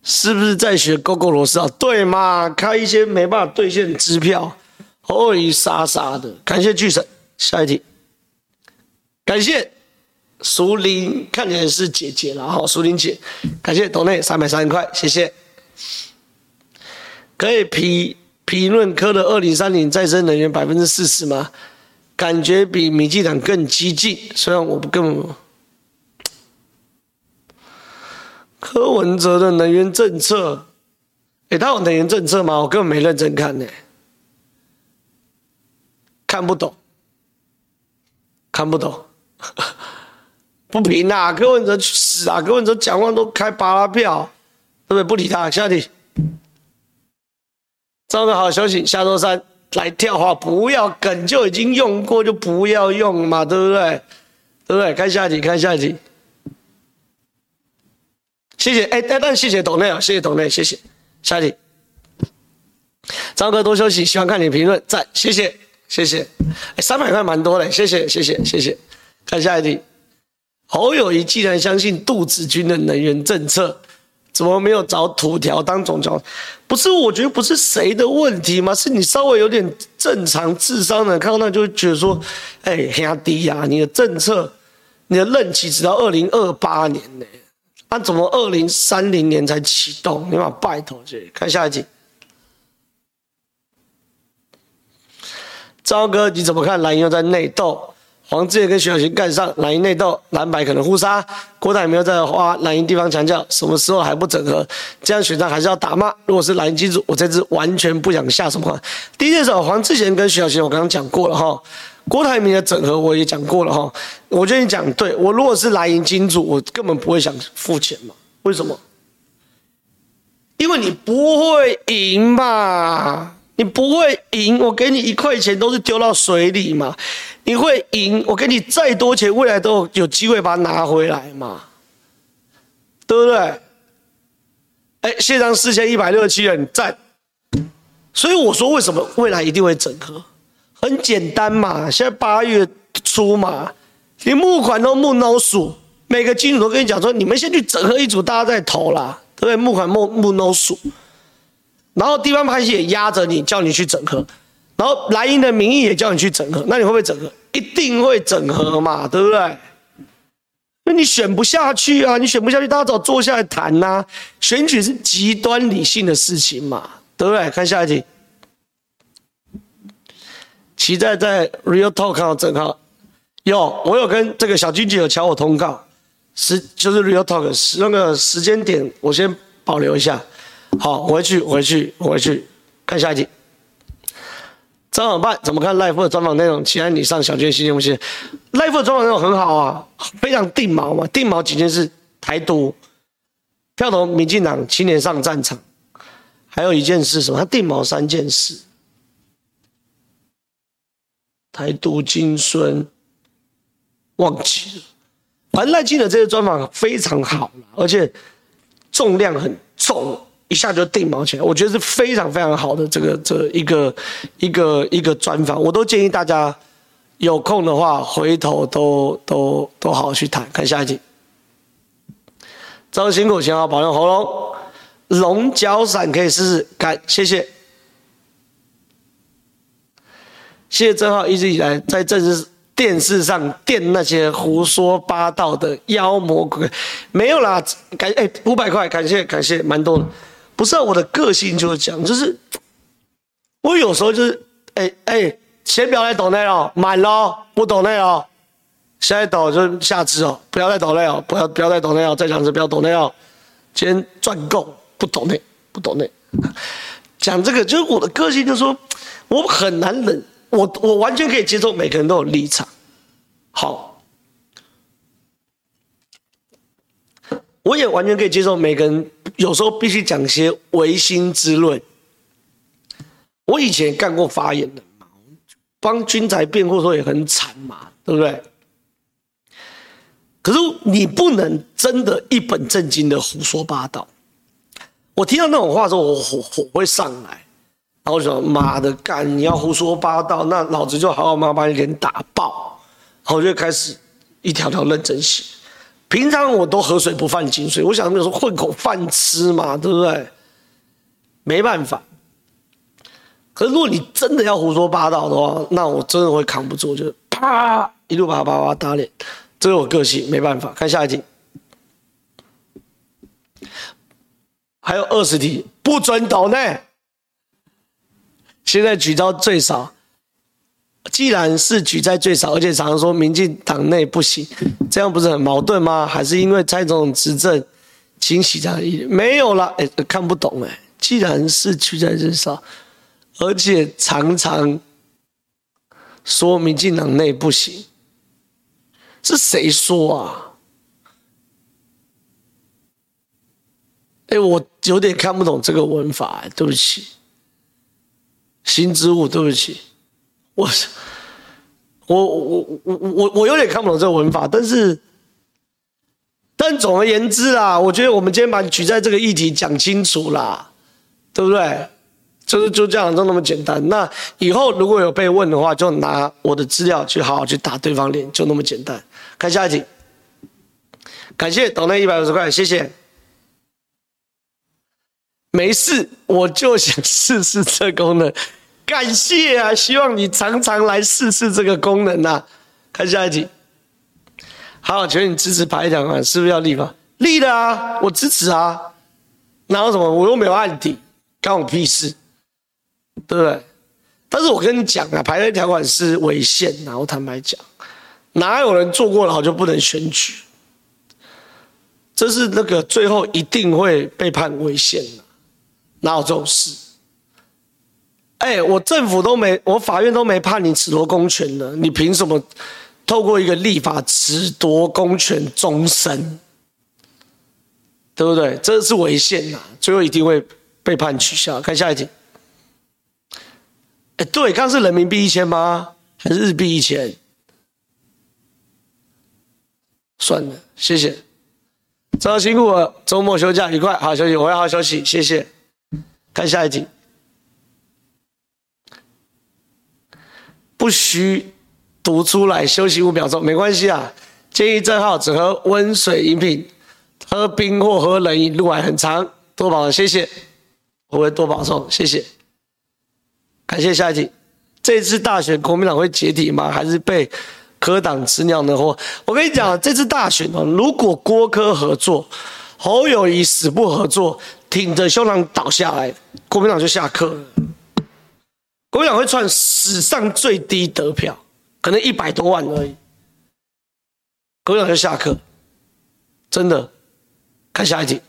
是不是在学 GOGO 罗斯啊？对嘛，开一些没办法兑现的支票，偶尔傻傻的。感谢巨神，下一题，感谢。淑玲看起来是姐姐了哈，淑玲姐，感谢董内三百三十块，谢谢。可以评评论柯的二零三零再生能源百分之四十吗？感觉比民进党更激进，虽然我不更。柯文哲的能源政策，诶，他有能源政策吗？我根本没认真看呢，看不懂，看不懂。不平啊！柯文哲去死啊！柯文哲讲话都开巴拉票，对不对？不理他。下一题，张哥好，消息。下周三来跳哈，不要梗就已经用过，就不要用嘛，对不对？对不对？看下一题，看下一题。谢谢，哎，但但谢谢董内啊，谢谢董内，谢谢。下一题，张哥多休息，喜欢看你评论，赞，谢谢，谢谢。哎，三百块蛮多的，谢谢，谢谢，谢谢。看下一题。侯友宜既然相信杜子君的能源政策，怎么没有找土条当总教？不是，我觉得不是谁的问题吗？是你稍微有点正常智商的，看到那就会觉得说，哎，兄弟呀，你的政策，你的任期直到二零二八年呢，啊，怎么二零三零年才启动？你把拜托去看下一集。赵哥，你怎么看？蓝营在内斗？黄智贤跟徐小琴干上，蓝营内斗，蓝白可能互杀。郭台铭又在花蓝营地方强调，什么时候还不整合？这样选战还是要打吗？如果是蓝营金主，我这次完全不想下什么。第一件事，黄智贤跟徐小琴，我刚刚讲过了哈。郭台铭的整合我也讲过了哈。我觉得你讲对，我如果是蓝营金主，我根本不会想付钱嘛，为什么？因为你不会赢嘛，你不会赢，我给你一块钱都是丢到水里嘛。你会赢，我给你再多钱，未来都有机会把它拿回来嘛，对不对？哎，线上四千一百六十七人赞，所以我说为什么未来一定会整合？很简单嘛，现在八月初嘛，你募款都募 no 数，每个金主都跟你讲说，你们先去整合一组，大家再投啦。对，募款募募 no 数，然后地方派系也压着你，叫你去整合，然后蓝营的民意也叫你去整合，那你会不会整合？一定会整合嘛，对不对？那你选不下去啊，你选不下去，大家找坐下来谈呐、选举是极端理性的事情嘛，对不对？看下一题，期待在 Real Talk 看到正浩，有，我有跟这个小金姐有敲我通告。时就是 real talk 时那个时间点，我先保留一下。好，回去，回去，回去看下一集。张小办怎么看 live 的专访内容？期待你上小娟新节目线。live 的专访内容很好啊，非常定锚嘛。定锚几件事：台独、票投民进党、青年上战场，还有一件事什么？他定锚三件事：台独、金孙，忘记了。反正赖清德这些专访非常好，而且重量很重，一下就定锚起来，我觉得是非常非常好的这个这一个一个一个专访，我都建议大家有空的话回头都都都好好去谈。看下一集，早辛苦，请好保重喉咙，龙角散可以试试看，谢谢，谢谢正浩一直以来在政治。电视上电那些胡说八道的妖魔鬼，没有啦，感哎五百块，感谢感谢，蛮多的。不是、啊、我的个性就是讲，就是我有时候就是哎哎，先不要再抖内了，满了不抖内了，现在抖就下次哦，不要再抖内哦，不要不要再抖内哦，再讲一次不要抖内哦，今天赚够不抖内不抖内，讲这个就是我的个性，就是说我很难忍。我我完全可以接受每个人都有立场，好，我也完全可以接受每个人有时候必须讲些违心之论。我以前干过发言的，帮军宅辩护的时候也很惨嘛，对不对？可是你不能真的一本正经的胡说八道。我听到那种话的时候，我火火会上来。然后我说：“妈的，干！你要胡说八道，那老子就好好妈把你脸打爆。”然后我就开始一条条认真写。平常我都河水不犯井水，我想那时候混口饭吃嘛，对不对？没办法。可是如果你真的要胡说八道的话，那我真的会扛不住，就是啪一路啪啪啪打脸。这是我个性，没办法。看下一题，还有二十题，不准抖内。现在举招最少，既然是举债最少，而且常常说民进党内不行，这样不是很矛盾吗？还是因为蔡总统执政清洗这样没有了？哎，看不懂哎。既然是举债最少，而且常常说民进党内不行，是谁说啊？哎，我有点看不懂这个文法，对不起。新之物，对不起，我我我我我我有点看不懂这个文法，但是，但总而言之啊，我觉得我们今天把举债这个议题讲清楚啦，对不对？就是就这样，就那么简单。那以后如果有被问的话，就拿我的资料去好好去打对方脸，就那么简单。看下一题，感谢抖内一百五十块，谢谢。没事，我就想试试这功能。感谢啊，希望你常常来试试这个功能啊。看下一题。好，请问你支持排一条款，是不是要立法？立的啊，我支持啊。哪有什么？我又没有案底，关我屁事，对不对？但是我跟你讲啊，排列条款是违宪，然后坦白讲，哪有人做过牢就不能选举？这是那个最后一定会被判违宪的。哪有这种事？哎、我政府都没，我法院都没判你褫夺公权的，你凭什么透过一个立法褫夺公权终身？对不对？这是违宪呐，最后一定会被判取消。看下一题。哎，对，刚是人民币一千吗？还是日币一千？算了，谢谢。早上辛苦了，周末休假愉快，好好休息，我要好好休息，谢谢。看下一题。不需读出来，休息五秒钟，没关系啊。建议正浩只喝温水饮品，喝冰或喝冷饮，路还很长，多保重，谢谢。我会多保重，谢谢。感谢下一题。这次大选国民党会解体吗？还是被柯党吃掉呢？或我跟你讲，这次大选哦，如果郭柯合作，侯友宜死不合作，挺着胸膛倒下来，国民党就下课了。国民党会创史上最低得票，可能一百多万而已。国民党就下课，真的。看下一题。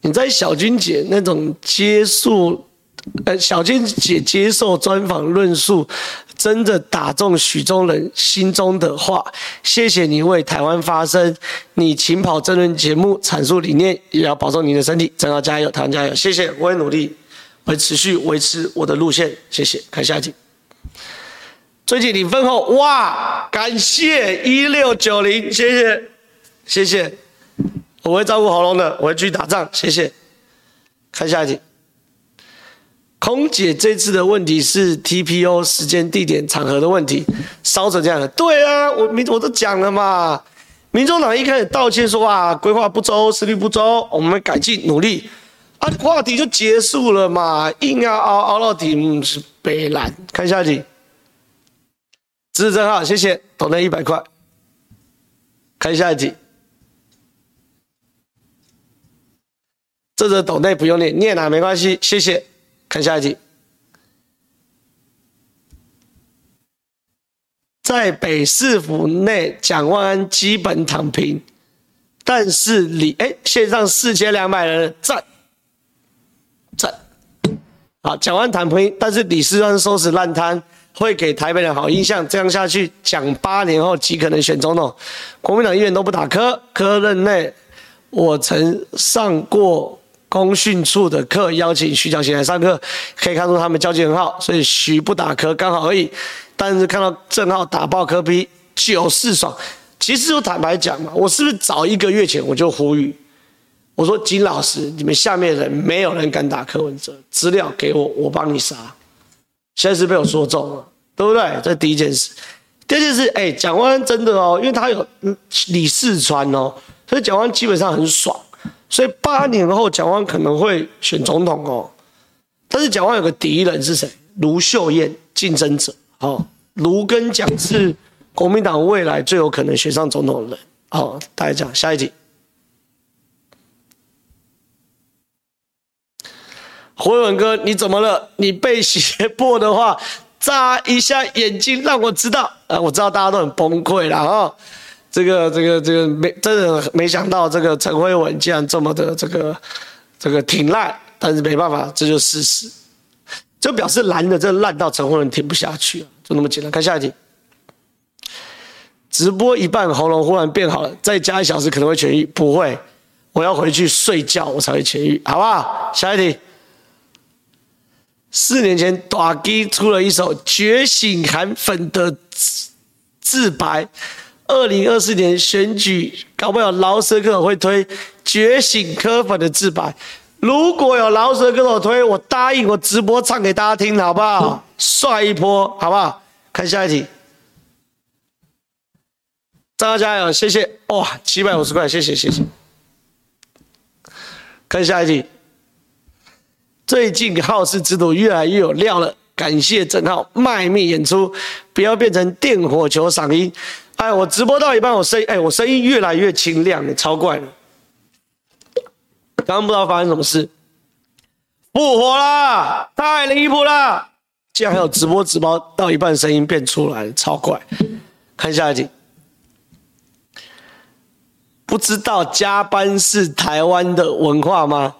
你在小君姐那种接受，呃，小君姐接受专访论述，真的打中许宗仁心中的话。谢谢你为台湾发声，你勤跑政论节目阐述理念，也要保重你的身体，正皓加油，台湾加油。谢谢，我会努力。会持续维持我的路线，谢谢。看下一题。最近领分后，哇，感谢一六九零，谢谢，谢谢。我会照顾喉咙的，我会继续打仗，谢谢。看下一题。空姐这次的问题是 TPO 时间、地点、场合的问题，烧成这样的。对啊，我民我都讲了嘛。民众党一开始道歉说啊，规划不周，思虑不周，我们改进努力。啊，话题就结束了嘛，硬要熬熬到底，嗯，是白烂。看下一题，支持正皓，谢谢，抖内一百块。看下一题，这则抖内不用念，念了没关系，谢谢。看下一题，在北市府内，蒋万安基本躺平，但是你哎，线上四千两百人赞。赞，好，讲完坦平，但是李世川收拾烂摊，会给台北人好印象。这样下去，讲八年后极可能选总统。国民党议员都不打柯，柯任内，我曾上过公训处的课，邀请徐巧芯来上课，可以看出他们交情很好，所以徐不打柯刚好而已。但是看到郑浩打爆柯 P，九四爽。其实我坦白讲嘛，我是不是早一个月前我就呼吁？我说金老师，你们下面的人没有人敢打柯文哲，资料给我，我帮你杀。现在是被我说中了，对不对？这第一件事。第二件事，哎，蒋万真的哦，因为他有李四川哦，所以蒋万基本上很爽。所以八年后蒋万可能会选总统哦。但是蒋万有个敌人是谁？卢秀燕竞争者哦。卢跟蒋是国民党未来最有可能选上总统的人。好，大家讲下一题。辉文哥，你怎么了？你被胁迫的话，眨一下眼睛让我知道。啊，我知道大家都很崩溃了啊。这个、这个、这个没真的没想到，这个陈辉文竟然这么的这个这个挺烂，但是没办法，这就是事实。就表示蓝的真的烂到陈辉文挺不下去了，就那么简单。看下一题。直播一半喉咙忽然变好了，再加一小时可能会痊愈？不会，我要回去睡觉，我才会痊愈，好不好？下一题。四年前，大基出了一首《觉醒韩粉》的自自白。二零二四年选举，搞不好饶舌歌手会推《觉醒科粉》的自白。如果有饶舌歌手推，我答应我直播唱给大家听，好不好？帅一波，好不好？看下一题。张家加油，谢谢。哇，七百五十块，谢谢，谢谢。看下一题。最近好事之徒越来越有料了，感谢郑浩卖命演出，不要变成电火球嗓音。哎，我直播到一半，我声哎，我声音越来越清亮了，超怪了。刚刚不知道发生什么事，复活啦，太离谱了！竟然还有直播直播到一半声音变出来，超怪。看下一集，不知道加班是台湾的文化吗？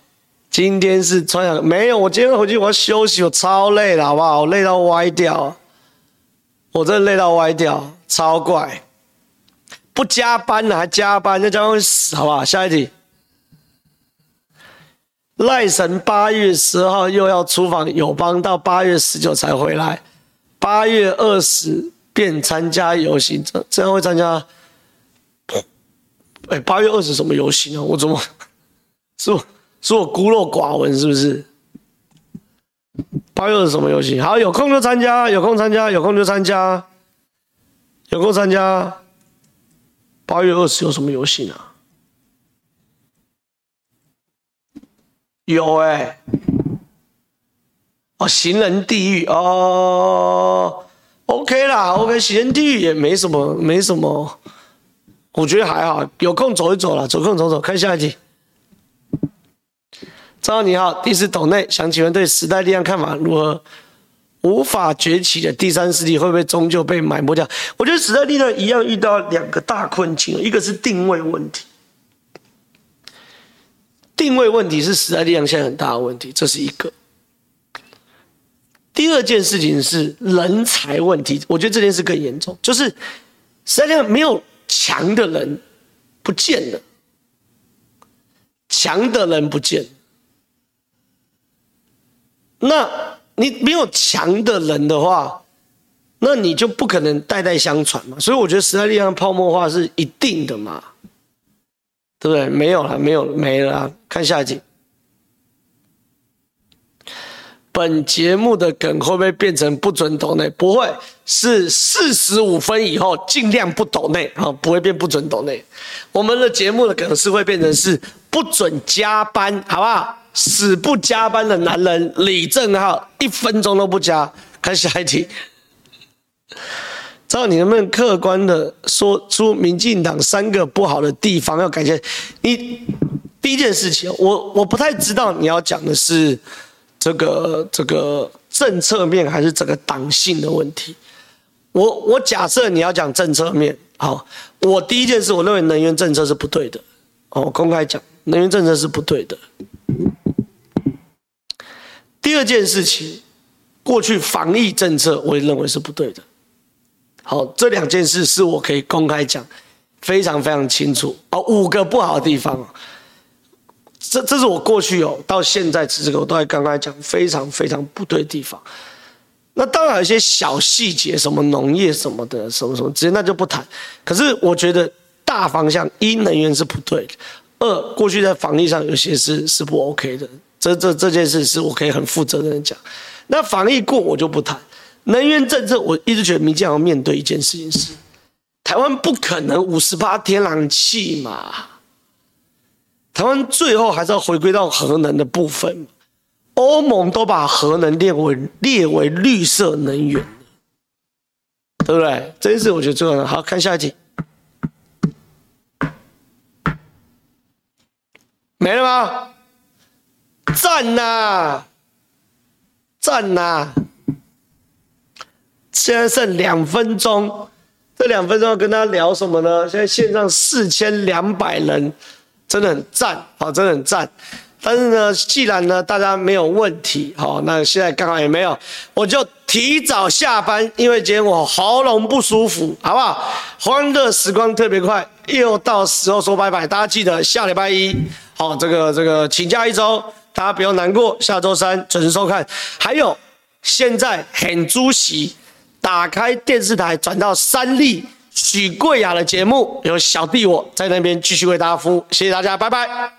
今天是穿上没有？我今天回去我要休息，我超累了，好不好？我累到歪掉，我真的累到歪掉，超怪。不加班了还加班，那加班会死，好不好？下一题。赖神八月十号又要出访友邦，到八月十九才回来，八月二十便参加游行，这这样会参加？哎，八月二十什么游行啊？我怎么 是我是我孤陋寡闻是不是？八月二十什么游戏？好，有空就参加，有空参加，有空就参加，有空参加。八月二十有什么游戏呢？有哎、哦，行人地狱哦，OK 啦，OK，行人地狱也没什么，没什么，我觉得还好，有空走一走啦，走空走走，看下一题。张浩你好，第四斗内想请问对时代力量看法如何？无法崛起的第三势力会不会终究被埋没掉？我觉得时代力量一样遇到两个大困境，一个是定位问题，定位问题是时代力量现在很大的问题，这是一个。第二件事情是人才问题，我觉得这件事更严重，就是时代力量没有强的人不见了，强的人不见了，那。你没有强的人的话，那你就不可能代代相传嘛。所以我觉得时代力量泡沫化是一定的嘛，对不对？没有了，没有没了。看下一集。本节目的梗会不会变成不准抖内？不会，是四十五分以后尽量不抖内啊，不会变不准抖内。我们的节目的梗是会变成是不准加班，好不好？死不加班的男人李正浩，一分钟都不加。看下一题，知道你能不能客观的说出民进党三个不好的地方？要感谢你。第一件事情，我我不太知道你要讲的是这个这个政策面还是整个党性的问题。我我假设你要讲政策面，好，我第一件事，我认为能源政策是不对的。哦，公开讲，能源政策是不对的。第二件事情，过去防疫政策我也认为是不对的。好，这两件事是我可以公开讲，非常非常清楚。哦，五个不好的地方，这这是我过去有到现在这个我都还刚刚讲非常非常不对的地方。那当然有一些小细节，什么农业什么的，什么什么，直接那就不谈。可是我觉得大方向一能源是不对的，二过去在防疫上有些是是不 OK 的。这这这件事是我可以很负责任的讲，那防疫过我就不谈，能源政策我一直觉得民进党要面对一件事情是，台湾不可能五十八天然气嘛，台湾最后还是要回归到核能的部分，欧盟都把核能列为列为绿色能源，对不对？这件事我觉得最重要。好，看下一题，没了吗？赞呐，赞呐！现在剩两分钟，这两分钟要跟大家聊什么呢？现在线上四千两百人，真的很赞，好，真的很赞。但是呢，既然呢大家没有问题，好，那现在刚好也没有，我就提早下班，因为今天我喉咙不舒服，好不好？欢乐时光特别快，又到时候说拜拜，大家记得下礼拜一，好，这个这个请假一周。大家不要难过，下周三准时收看。还有，现在很猪喜打开电视台转到三立许贵雅的节目，有小弟我在那边继续为大家服务，谢谢大家，拜拜。